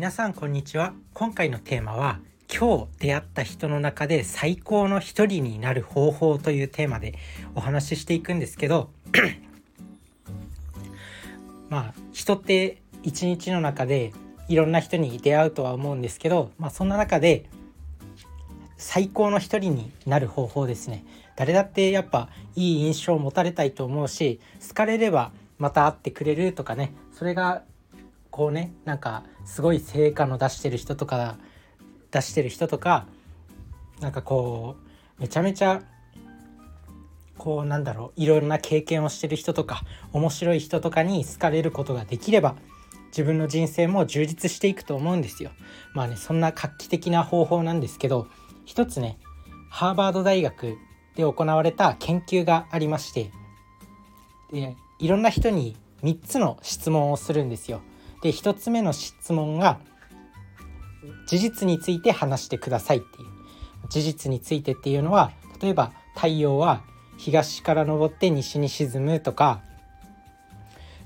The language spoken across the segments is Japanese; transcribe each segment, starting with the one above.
皆さんこんにちは。今回のテーマは今日出会った人の中で最高の一人になる方法というテーマでお話ししていくんですけど まあ人って一日の中でいろんな人に出会うとは思うんですけど、まあ、そんな中で最高の一人になる方法ですね。誰だってやっぱいい印象を持たれたいと思うし好かれればまた会ってくれるとかねそれがこうねなんかすごい成果の出してる人とか出してる人とかなんかこうめちゃめちゃこうなんだろういろいろな経験をしてる人とか面白い人とかに好かれることができれば自分の人生も充実していくと思うんですよ。まあねそんな画期的な方法なんですけど一つねハーバード大学で行われた研究がありましてでいろんな人に3つの質問をするんですよ。で1つ目の質問が事実について話してくださいっていう。事実についてっていうのは例えば太陽は東から昇って西に沈むとか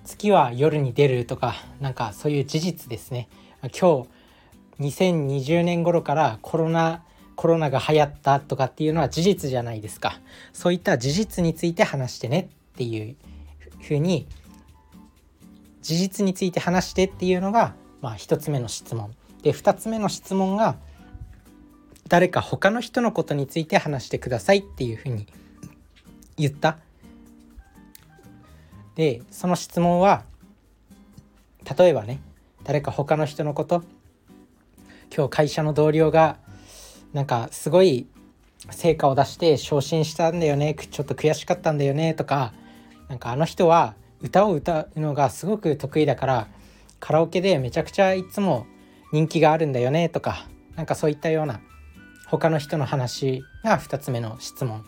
月は夜に出るとかなんかそういう事実ですね。今日2020年頃からコロナコロナが流行ったとかっていうのは事実じゃないですか。そういった事実について話してねっていうふうに事実について話してっていうのが、まあ、1つ目の質問。で2つ目の質問が誰か他の人のことについて話してくださいっていうふうに言った。でその質問は例えばね誰か他の人のこと今日会社の同僚がなんかすごい成果を出して昇進したんだよねちょっと悔しかったんだよねとかなんかあの人は歌を歌うのがすごく得意だからカラオケでめちゃくちゃいつも人気があるんだよねとかなんかそういったような他の人の話が2つ目の質問。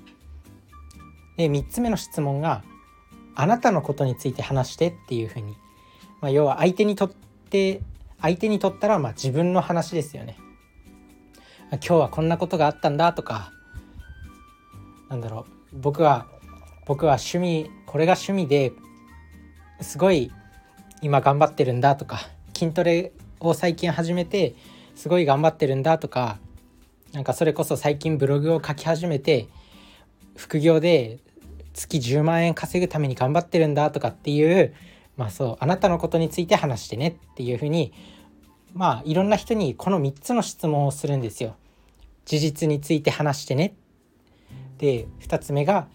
で3つ目の質問があなたのことについて話してっていうふうに、まあ、要は相手にとって相手にとったらまあ自分の話ですよね。今日はこんなことがあったんだとかなんだろう。僕は僕は趣味これが趣味ですごい今頑張ってるんだとか筋トレを最近始めてすごい頑張ってるんだとかなんかそれこそ最近ブログを書き始めて副業で月10万円稼ぐために頑張ってるんだとかっていうまあそうあなたのことについて話してねっていうふうにまあいろんな人にこの3つの質問をするんですよ。事実について話してねで2つ目が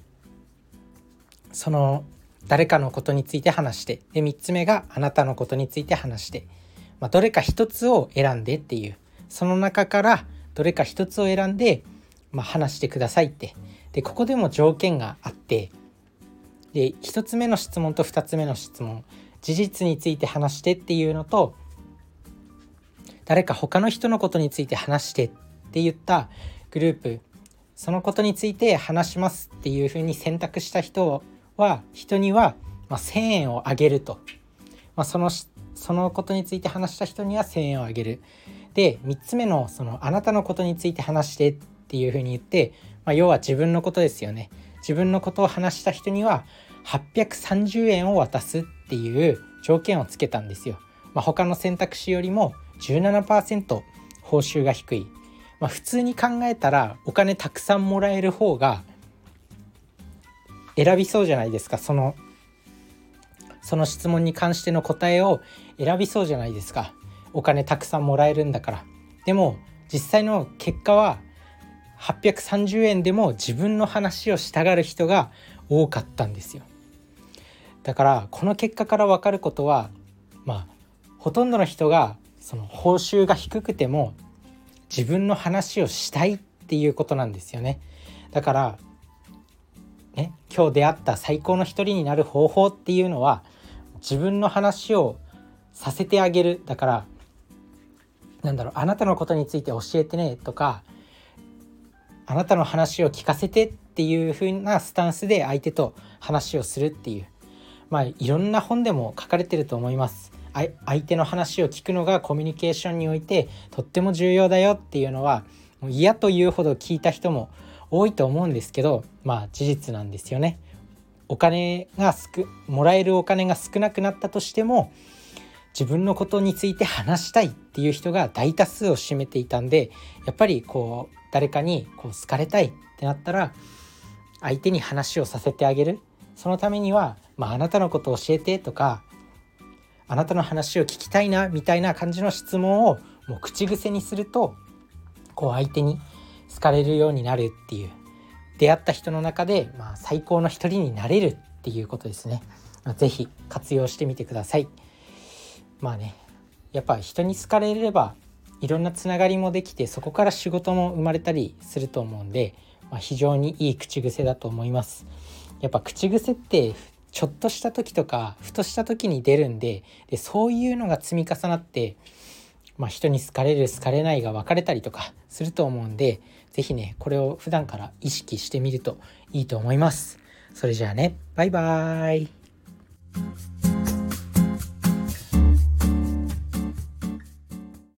その誰かのことについて話して。で3つ目があなたのことについて話して、まあ、どれか1つを選んでっていう。その中からどれか1つを選んで、まあ、話してくださいって。でここでも条件があって。で1つ目の質問と2つ目の質問。事実について話してっていうのと誰か他の人のことについて話してって言ったグループそのことについて話しますっていうふうに選択した人は人には、ま1,000円をあげると、まあ、そのそのことについて話した人には1,000円をあげる。で3つ目のそのあなたのことについて話してっていうふうに言って、まあ、要は自分のことですよね。自分のことを話した人には830円を渡すっていう条件をつけたんですよ、まあ、他の選択肢よりも17%報酬が低い、まあ、普通に考えたらお金たくさんもらえる方が選びそうじゃないですか。そのその質問に関しての答えを選びそうじゃないですか。お金たくさんもらえるんだから。でも実際の結果は830円でも自分の話をしたがる人が多かったんですよ。だからこの結果から分かることはまあほとんどの人がその報酬が低くても自分の話をしたいっていうことなんですよね。だからね、今日出会った最高の一人になる方法っていうのは自分の話をさせてあげるだからなんだろうあなたのことについて教えてねとかあなたの話を聞かせてっていう風なスタンスで相手と話をするっていうまあいろんな本でも書かれてると思います。相手の話を聞くのがコミュニケーションにおいてとっても重要だよっていうのはもう嫌というほど聞いた人も多いと思うんですけどまあ事実なんですよね。お金がすくもらえるお金が少なくなったとしても自分のことについて話したいっていう人が大多数を占めていたんでやっぱりこう誰かにこう好かれたいってなったら相手に話をさせてあげるそのためには、まあ、あなたのことを教えてとかあなたの話を聞きたいなみたいな感じの質問をもう口癖にするとこう相手に好かれるようになるっていう出会った人の中で、まあ、最高の一人になれるっていうことですね。是非活用してみてください。まあねやっぱ人に好かれればいろんなつながりもできてそこから仕事も生まれたりすると思うんで、まあ、非常にいい口癖だと思います。やっぱ口癖ってちょっとした時とかふとした時に出るんででそういうのが積み重なって、まあ、人に好かれる好かれないが分かれたりとかすると思うんで是非ね、これを普段から意識してみるといいと思います。それじゃあね、バイバーイ。